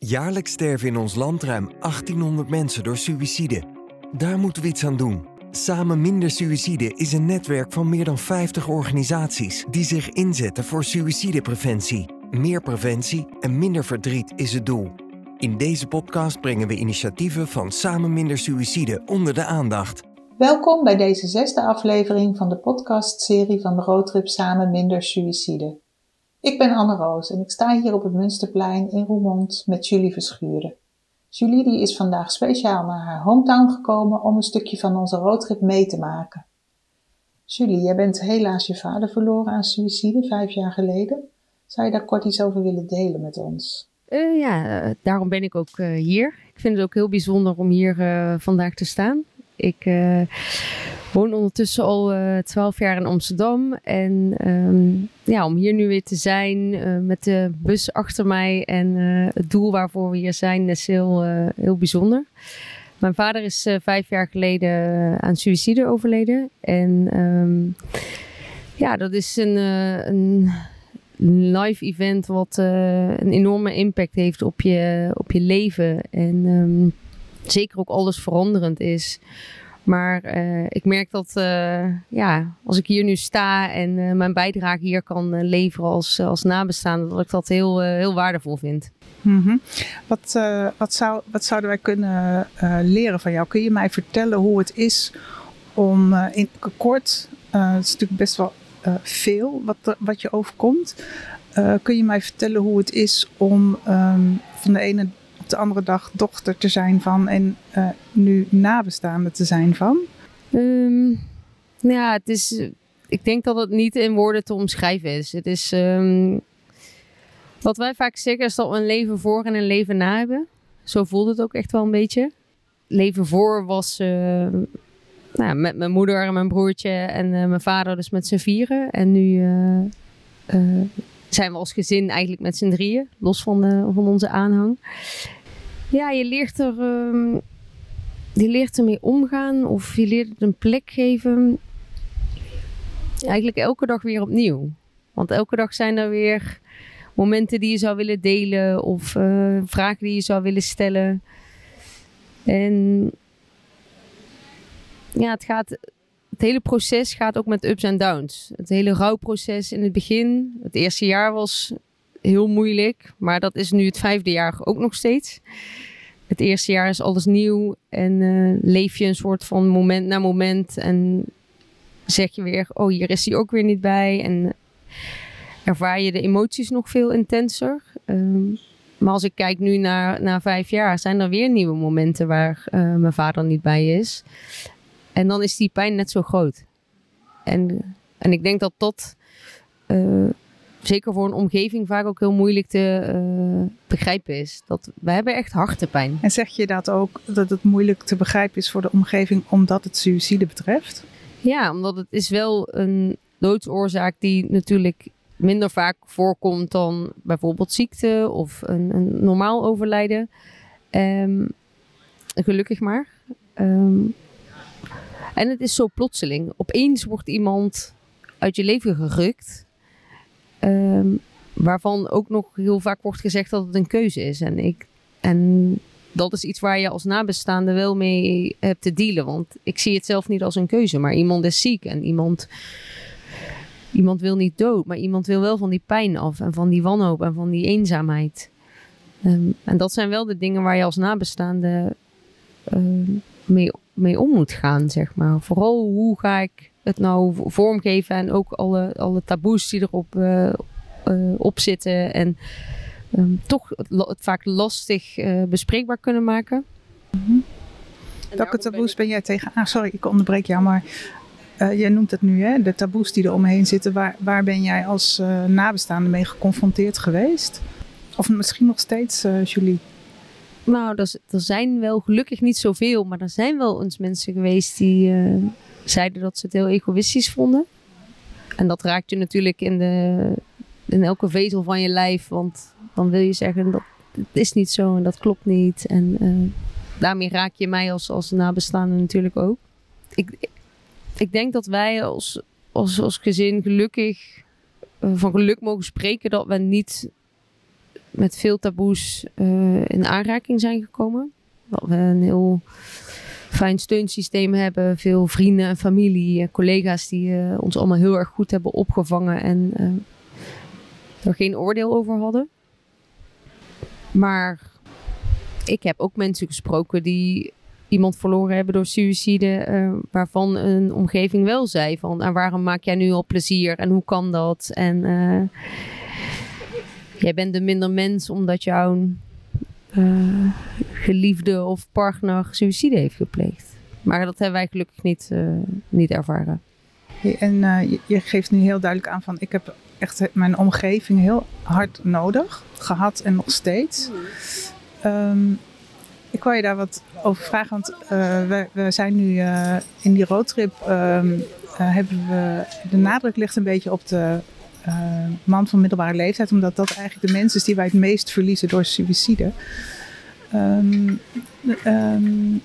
Jaarlijks sterven in ons land ruim 1800 mensen door suïcide. Daar moeten we iets aan doen. Samen Minder Suïcide is een netwerk van meer dan 50 organisaties die zich inzetten voor suïcidepreventie. Meer preventie en minder verdriet is het doel. In deze podcast brengen we initiatieven van Samen Minder Suïcide onder de aandacht. Welkom bij deze zesde aflevering van de podcastserie van de Roadtrip Samen Minder Suïcide. Ik ben Anne Roos en ik sta hier op het Munsterplein in Roermond met Julie Verschuren. Julie die is vandaag speciaal naar haar hometown gekomen om een stukje van onze roadtrip mee te maken. Julie, jij bent helaas je vader verloren aan suïcide vijf jaar geleden. Zou je daar kort iets over willen delen met ons? Uh, ja, uh, daarom ben ik ook uh, hier. Ik vind het ook heel bijzonder om hier vandaag te staan. Ik woon ondertussen al uh, twaalf jaar in Amsterdam. En um, ja, om hier nu weer te zijn uh, met de bus achter mij en uh, het doel waarvoor we hier zijn, is heel, heel bijzonder. Mijn vader is vijf jaar geleden aan suïcide overleden. En um, ja, dat is een, een live event wat een enorme impact heeft op je, op je leven. En um, zeker ook alles veranderend is. Maar uh, ik merk dat uh, ja, als ik hier nu sta en uh, mijn bijdrage hier kan leveren als, als nabestaande, dat ik dat heel, heel waardevol vind. Mm -hmm. wat, wat, zou, wat zouden wij kunnen leren van jou? Kun je mij vertellen hoe het is om in kort, het is natuurlijk best wel veel wat, wat je overkomt. kun je mij vertellen hoe het is om um, van de ene de andere dag dochter te zijn van en uh, nu nabestaande te zijn van? Um, ja, het is. Ik denk dat het niet in woorden te omschrijven is. Het is. Um, wat wij vaak zeggen is dat we een leven voor en een leven na hebben. Zo voelt het ook echt wel een beetje. Leven voor was uh, nou, met mijn moeder en mijn broertje en mijn vader dus met z'n vieren. En nu zijn we als gezin eigenlijk met z'n drieën, los van, van onze aanhang. Ja, je leert er. Um, je leert ermee omgaan of je leert het een plek geven. Eigenlijk elke dag weer opnieuw. Want elke dag zijn er weer momenten die je zou willen delen of uh, vragen die je zou willen stellen. En ja, het gaat. Het hele proces gaat ook met ups en downs. Het hele rouwproces in het begin. Het eerste jaar was heel moeilijk. Maar dat is nu het vijfde jaar ook nog steeds. Het eerste jaar is alles nieuw en uh, leef je een soort van moment na moment. En zeg je weer, oh hier is hij ook weer niet bij. En ervaar je de emoties nog veel intenser. Um, maar als ik kijk nu naar, naar vijf jaar, zijn er weer nieuwe momenten waar uh, mijn vader niet bij is. En dan is die pijn net zo groot. En, en ik denk dat dat uh, zeker voor een omgeving vaak ook heel moeilijk te uh, begrijpen is. Dat, wij hebben echt hartepijn. En zeg je dat ook, dat het moeilijk te begrijpen is voor de omgeving omdat het suïcide betreft? Ja, omdat het is wel een doodsoorzaak die natuurlijk minder vaak voorkomt dan bijvoorbeeld ziekte of een, een normaal overlijden. Um, gelukkig maar. Um, en het is zo plotseling. Opeens wordt iemand uit je leven gerukt. Um, waarvan ook nog heel vaak wordt gezegd dat het een keuze is. En, ik, en dat is iets waar je als nabestaande wel mee hebt te dealen. Want ik zie het zelf niet als een keuze. Maar iemand is ziek en iemand, iemand wil niet dood. Maar iemand wil wel van die pijn af. En van die wanhoop en van die eenzaamheid. Um, en dat zijn wel de dingen waar je als nabestaande uh, mee, mee om moet gaan, zeg maar. Vooral hoe ga ik het nou vormgeven en ook alle, alle taboes die erop uh, uh, op zitten. En um, toch het, het, vaak lastig uh, bespreekbaar kunnen maken. Mm -hmm. Welke taboes ben jij tegen? Ah, sorry, ik onderbreek jou, maar uh, jij noemt het nu, hè? de taboes die er omheen zitten. Waar, waar ben jij als uh, nabestaande mee geconfronteerd geweest? Of misschien nog steeds, uh, Julie? Nou, er, er, zijn wel gelukkig niet zoveel, maar er zijn wel eens mensen geweest die zeiden dat ze het heel egoïstisch vonden. En dat raakt je natuurlijk in, de, in elke vezel van je lijf. Want dan wil je zeggen dat het is niet zo en dat klopt niet. En uh, daarmee raak je mij als, als nabestaande natuurlijk ook. Ik, ik denk dat wij als, als, als gezin gelukkig uh, van geluk mogen spreken dat we niet met veel taboes in aanraking zijn gekomen. Dat we een heel fijn steunsysteem hebben. Veel vrienden en familie, collega's die ons allemaal heel erg goed hebben opgevangen en er geen oordeel over hadden. Maar ik heb ook mensen gesproken die iemand verloren hebben door suïcide, waarvan een omgeving wel zei van, en ah, waarom maak jij nu al plezier en hoe kan dat? En jij bent een minder mens omdat jouw geliefde of partner suïcide heeft gepleegd. Maar dat hebben wij gelukkig niet, niet ervaren. en je, je, geeft nu heel duidelijk aan van, ik heb echt mijn omgeving heel hard nodig gehad en nog steeds. Um, ik wou je daar wat over vragen, want we, zijn nu in die roadtrip. Uh, hebben we, de nadruk ligt een beetje op de man van middelbare leeftijd, omdat dat eigenlijk de mensen is die wij het meest verliezen door suïcide. Um, um,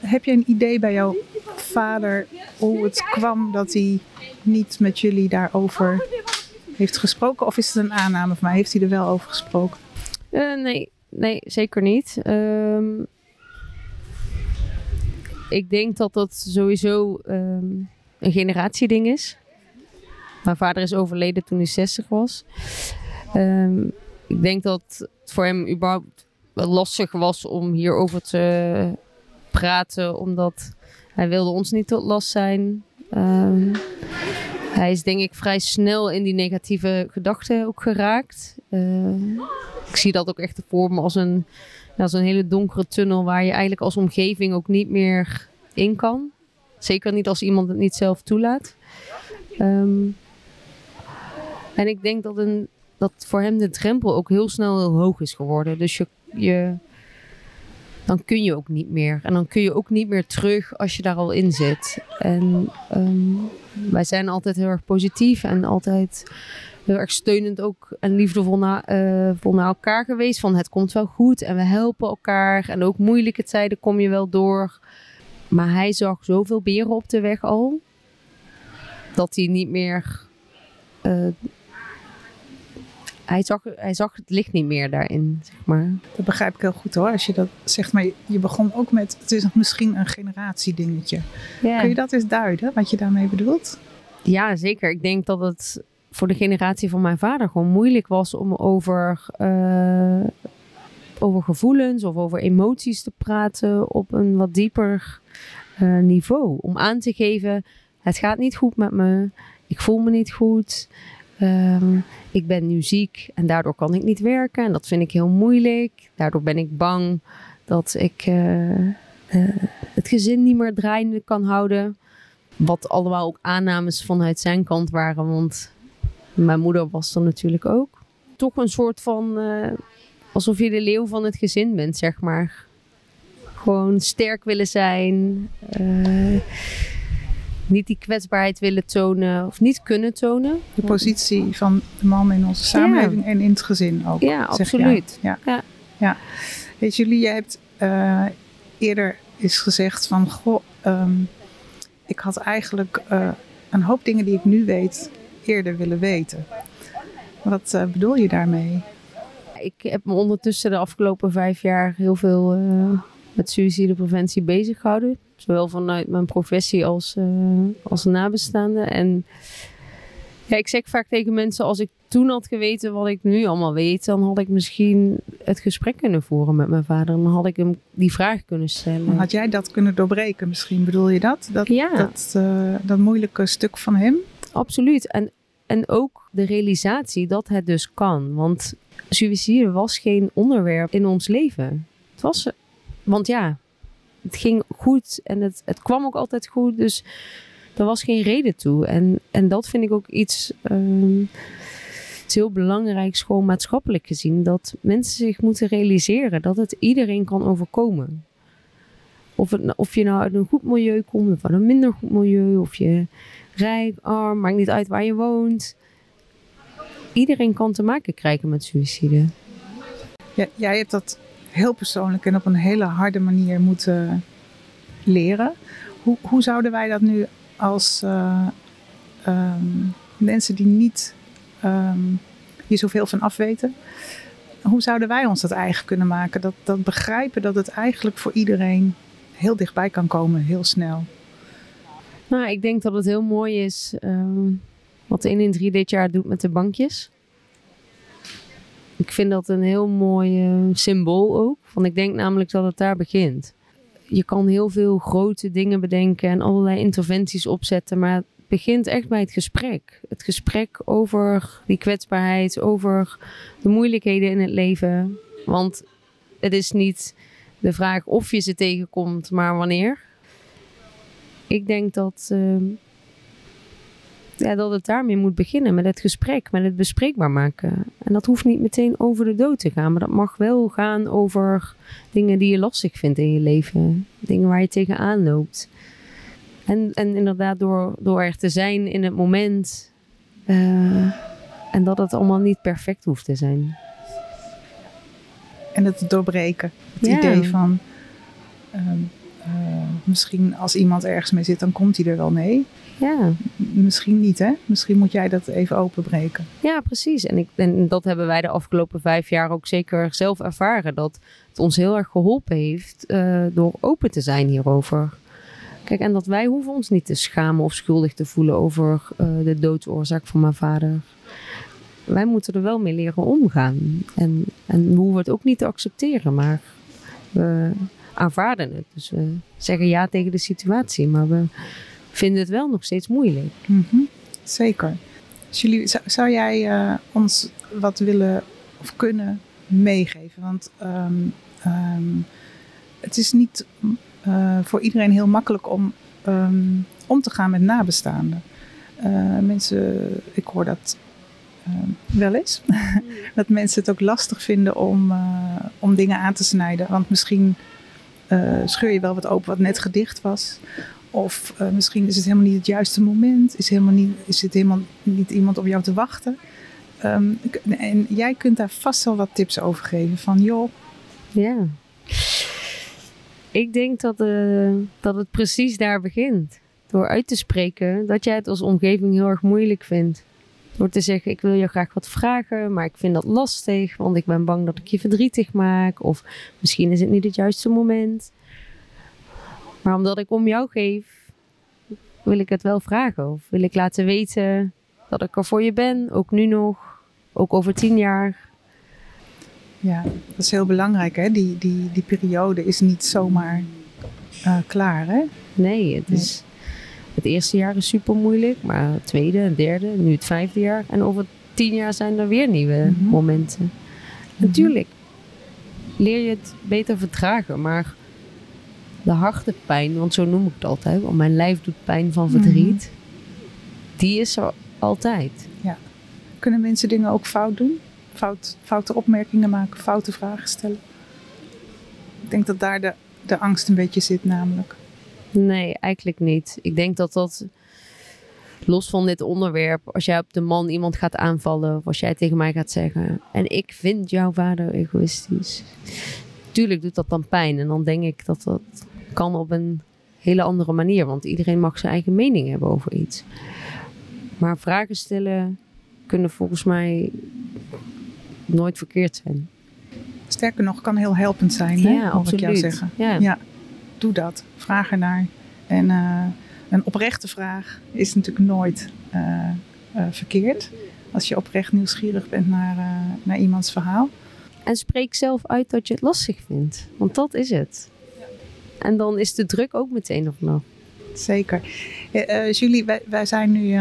heb je een idee bij jouw vader hoe het kwam dat hij niet met jullie daarover heeft gesproken? Of is het een aanname van mij? Heeft hij er wel over gesproken? nee, nee, zeker niet. Um, ik denk dat dat sowieso een generatieding is. Mijn vader is overleden toen hij 60 was. Um, ik denk dat het voor hem überhaupt lastig was om hierover te praten, omdat hij wilde ons niet tot last zijn. Um, hij is denk ik vrij snel in die negatieve gedachten ook geraakt. Uh, ik zie dat ook echt voor me als een, als een hele donkere tunnel waar je eigenlijk als omgeving ook niet meer in kan. Zeker niet als iemand het niet zelf toelaat. En ik denk dat, een, dat voor hem de drempel ook heel snel heel hoog is geworden. Dus je, je, dan kun je ook niet meer. En dan kun je ook niet meer terug als je daar al in zit. En um, wij zijn altijd heel erg positief en altijd heel erg steunend ook en liefdevol na, uh, naar elkaar geweest. Van het komt wel goed en we helpen elkaar. En ook moeilijke tijden kom je wel door. Maar hij zag zoveel beren op de weg al. Dat hij niet meer. Uh, hij, zag, hij zag het licht niet meer daarin, zeg maar. Dat begrijp ik heel goed hoor. Als je dat zegt, maar je begon ook met. Het is misschien een generatiedingetje. Yeah. Kun je dat eens duiden, wat je daarmee bedoelt? Ja, zeker. Ik denk dat het voor de generatie van mijn vader gewoon moeilijk was om over, uh, over gevoelens of over emoties te praten op een wat dieper uh, niveau. Om aan te geven: het gaat niet goed met me, ik voel me niet goed. Um, ik ben nu ziek en daardoor kan ik niet werken. En dat vind ik heel moeilijk. Daardoor ben ik bang dat ik uh, het gezin niet meer draaiende kan houden. Wat allemaal ook aannames vanuit zijn kant waren. Want mijn moeder was er natuurlijk ook. Toch een soort van uh, alsof je de leeuw van het gezin bent, zeg maar. Gewoon sterk willen zijn. Niet die kwetsbaarheid willen tonen of niet kunnen tonen. De positie van de man in onze samenleving en in het gezin ook. Ja, absoluut. Ja. Ja. ja. Weet jullie, jij hebt uh, eerder eens gezegd van... Goh, um, ik had eigenlijk uh, een hoop dingen die ik nu weet eerder willen weten. Wat uh, bedoel je daarmee? Ik heb me ondertussen de afgelopen vijf jaar heel veel met suïcidepreventie bezig gehouden. Zowel vanuit mijn professie als, uh, als nabestaande. En ja, ik zeg vaak tegen mensen, als ik toen had geweten wat ik nu allemaal weet, dan had ik misschien het gesprek kunnen voeren met mijn vader. Dan had ik hem die vraag kunnen stellen. Had jij dat kunnen doorbreken misschien? Bedoel je dat? Dat, ja. dat, uh, dat moeilijke stuk van hem? Absoluut. En, en ook de realisatie dat het dus kan. Want suïcide was geen onderwerp in ons leven. Het was, want ja, het ging goed en het, het kwam ook altijd goed. Dus er was geen reden toe. En, en dat vind ik ook iets. Het is heel belangrijk, gewoon maatschappelijk gezien, dat mensen zich moeten realiseren dat het iedereen kan overkomen. Of, of je nou uit een goed milieu komt of uit een minder goed milieu, of je rijk, arm, maakt niet uit waar je woont. Iedereen kan te maken krijgen met suïcide. Ja, jij hebt dat heel persoonlijk en op een hele harde manier moeten leren. Hoe, hoe zouden wij dat nu als uh, um, mensen die niet um, hier zoveel van afweten, hoe zouden wij ons dat eigen kunnen maken? Dat, dat begrijpen dat het eigenlijk voor iedereen heel dichtbij kan komen, heel snel. Nou, ik denk dat het heel mooi is ehm, wat 1 in 3 dit jaar doet met de bankjes. Ik vind dat een heel mooi eh, symbool ook. Want ik denk namelijk dat het daar begint. Je kan heel veel grote dingen bedenken en allerlei interventies opzetten. Maar het begint echt bij het gesprek. Het gesprek over die kwetsbaarheid, over de moeilijkheden in het leven. Want het is niet de vraag of je ze tegenkomt, maar wanneer. Ik denk dat, uh, ja, dat het daarmee moet beginnen, met het gesprek, met het bespreekbaar maken. En dat hoeft niet meteen over de dood te gaan, maar dat mag wel gaan over dingen die je lastig vindt in je leven. Dingen waar je tegenaan loopt. En, en inderdaad, door, door er te zijn in het moment. Uh, en dat het allemaal niet perfect hoeft te zijn. En het doorbreken. Het ja. idee van. Um, uh, misschien als iemand ergens mee zit, dan komt hij er wel mee. Ja. Misschien niet, hè? Misschien moet jij dat even openbreken. Ja, precies. En, ik, en dat hebben wij de afgelopen vijf jaar ook zeker zelf ervaren. Dat het ons heel erg geholpen heeft uh, door open te zijn hierover. Kijk, en dat wij hoeven ons niet te schamen of schuldig te voelen over uh, de doodsoorzaak van mijn vader. Wij moeten er wel mee leren omgaan. En, en we hoeven het ook niet te accepteren, maar we aanvaarden het. Dus we zeggen ja tegen de situatie, maar we vinden het wel nog steeds moeilijk. -hmm. Zeker. Julie, zou, zou jij uh, ons wat willen of kunnen meegeven? Want um, um, het is niet uh, voor iedereen heel makkelijk om um, om te gaan met nabestaanden. Uh, mensen, ik hoor dat wel eens, dat mensen het ook lastig vinden om, om dingen aan te snijden. Want misschien scheur je wel wat open wat net gedicht was. Of misschien is het helemaal niet het juiste moment. Is, helemaal niet, is het helemaal niet iemand op jou te wachten. Um, en jij kunt daar vast wel wat tips over geven. Van joh. Ja. Ik denk dat, uh, dat het precies daar begint. Door uit te spreken dat jij het als omgeving heel erg moeilijk vindt. Door te zeggen, ik wil je graag wat vragen, maar ik vind dat lastig, want ik ben bang dat ik je verdrietig maak. Of misschien is het niet het juiste moment. Maar omdat ik om jou geef, wil ik het wel vragen. Of wil ik laten weten dat ik er voor je ben, ook nu nog, ook over tien jaar. Ja, dat is heel belangrijk. Hè? Die, die, die periode is niet zomaar uh, klaar. Hè? Nee, het, nee. Is, het eerste jaar is super moeilijk, maar het tweede, het derde, nu het vijfde jaar. En over tien jaar zijn er weer nieuwe mm -hmm. momenten. Mm -hmm. Natuurlijk leer je het beter verdragen, maar de harte pijn, want zo noem ik het altijd, want mijn lijf doet pijn van verdriet, -hmm. die is er altijd. Ja. Kunnen mensen dingen ook fout doen? Fout, foute opmerkingen maken, foute vragen stellen? Ik denk dat daar de, de angst een beetje zit, namelijk. Nee, eigenlijk niet. Ik denk dat dat los van dit onderwerp, als jij op de man iemand gaat aanvallen, of als jij tegen mij gaat zeggen: En ik vind jouw vader egoïstisch. Tuurlijk doet dat dan pijn. En dan denk ik dat dat kan op een hele andere manier, want iedereen mag zijn eigen mening hebben over iets. Maar vragen stellen kunnen volgens mij nooit verkeerd zijn. Sterker nog, kan heel helpend zijn, ja, hè, absoluut. ik jou zeggen. Ja. ja, doe dat. Vraag ernaar. En uh, een oprechte vraag is natuurlijk nooit uh, uh, verkeerd. Als je oprecht nieuwsgierig bent naar, naar iemands verhaal. En spreek zelf uit dat je het lastig vindt. Want dat is het. En dan is de druk ook meteen nog. Zeker. Julie, wij, wij, zijn nu,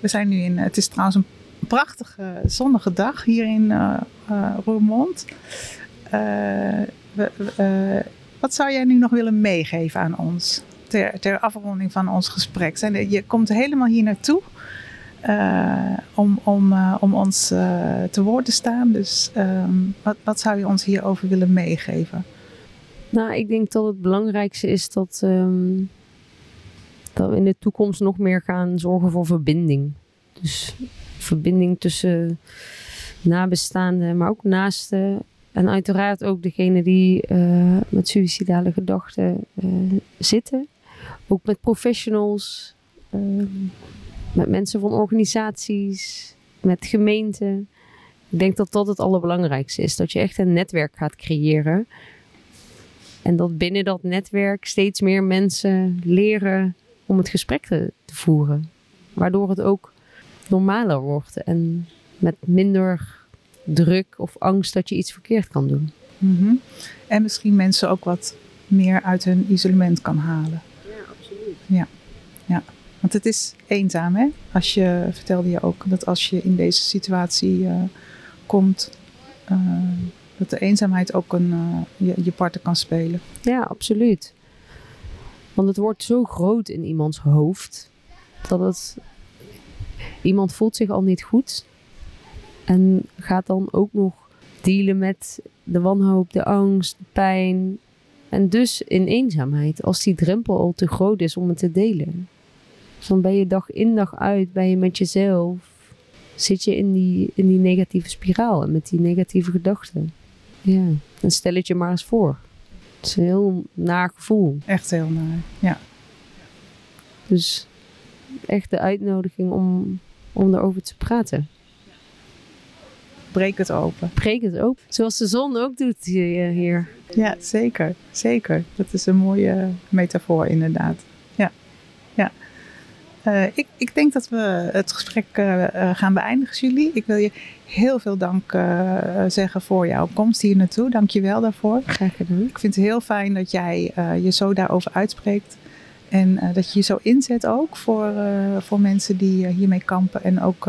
we zijn nu in... Het is trouwens een prachtige zonnige dag hier in uh, uh, Roermond. Uh, wat zou jij nu nog willen meegeven aan ons ter, ter afronding van ons gesprek? Je komt helemaal hier naartoe om, om, om ons te woord te staan. Dus um, wat, wat zou je ons hierover willen meegeven? Nou, ik denk dat het belangrijkste is dat, um, dat we in de toekomst nog meer gaan zorgen voor verbinding. Dus verbinding tussen nabestaanden, maar ook naasten. En uiteraard ook degene die uh, met suïcidale gedachten uh, zitten. Ook met professionals, uh, met mensen van organisaties, met gemeenten. Ik denk dat dat het allerbelangrijkste is. Dat je echt een netwerk gaat creëren. En dat binnen dat netwerk steeds meer mensen leren om het gesprek te, te voeren. Waardoor het ook normaler wordt en met minder druk of angst dat je iets verkeerd kan doen. Mhm. En misschien mensen ook wat meer uit hun isolement kan halen. Ja, absoluut. Ja, ja. Want het is eenzaam, hè? Als je, vertelde je ook, dat als je in deze situatie eh, komt, eh, dat de eenzaamheid ook een, uh, je, je parten kan spelen. Ja, absoluut. Want het wordt zo groot in iemands hoofd, dat het... Iemand voelt zich al niet goed en gaat dan ook nog dealen met de wanhoop, de angst, de pijn. En dus in eenzaamheid, als die drempel al te groot is om het te delen. Dan ben je dag in dag uit, ben je met jezelf. Zit je in die, in die negatieve spiraal en met die negatieve gedachten. Ja, en stel het je maar eens voor. Het is een heel naar gevoel. Echt heel naar, ja. Dus echt de uitnodiging om, om erover te praten. Breek het open. Breek het open. Zoals de zon ook doet hier. hier. Ja, zeker. Zeker. Dat is een mooie metafoor inderdaad. Uh, ik, ik denk dat we het gesprek uh, gaan beëindigen, Julie. Ik wil je heel veel dank uh, zeggen voor jouw komst hier naartoe. Dank je wel daarvoor. Graag gedaan. Ik vind het heel fijn dat jij je zo daarover uitspreekt. En dat je je zo inzet ook voor, voor mensen die hiermee kampen. En ook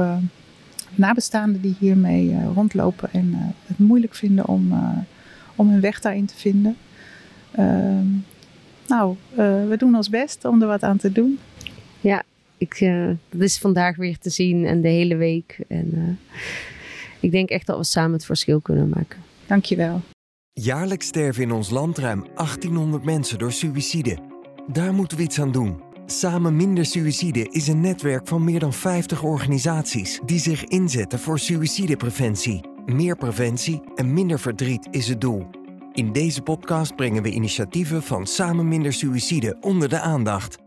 nabestaanden die hiermee rondlopen en het moeilijk vinden om, om hun weg daarin te vinden. Ehm, nou, we doen ons best om er wat aan te doen. Ja, ik, dat is vandaag weer te zien en de hele week. En ik denk echt dat we samen het verschil kunnen maken. Dankjewel. Jaarlijks sterven in ons land ruim 1800 mensen door suïcide. Daar moeten we iets aan doen. Samen Minder Suïcide is een netwerk van meer dan 50 organisaties die zich inzetten voor suïcidepreventie. Meer preventie en minder verdriet is het doel. In deze podcast brengen we initiatieven van Samen Minder Suïcide onder de aandacht.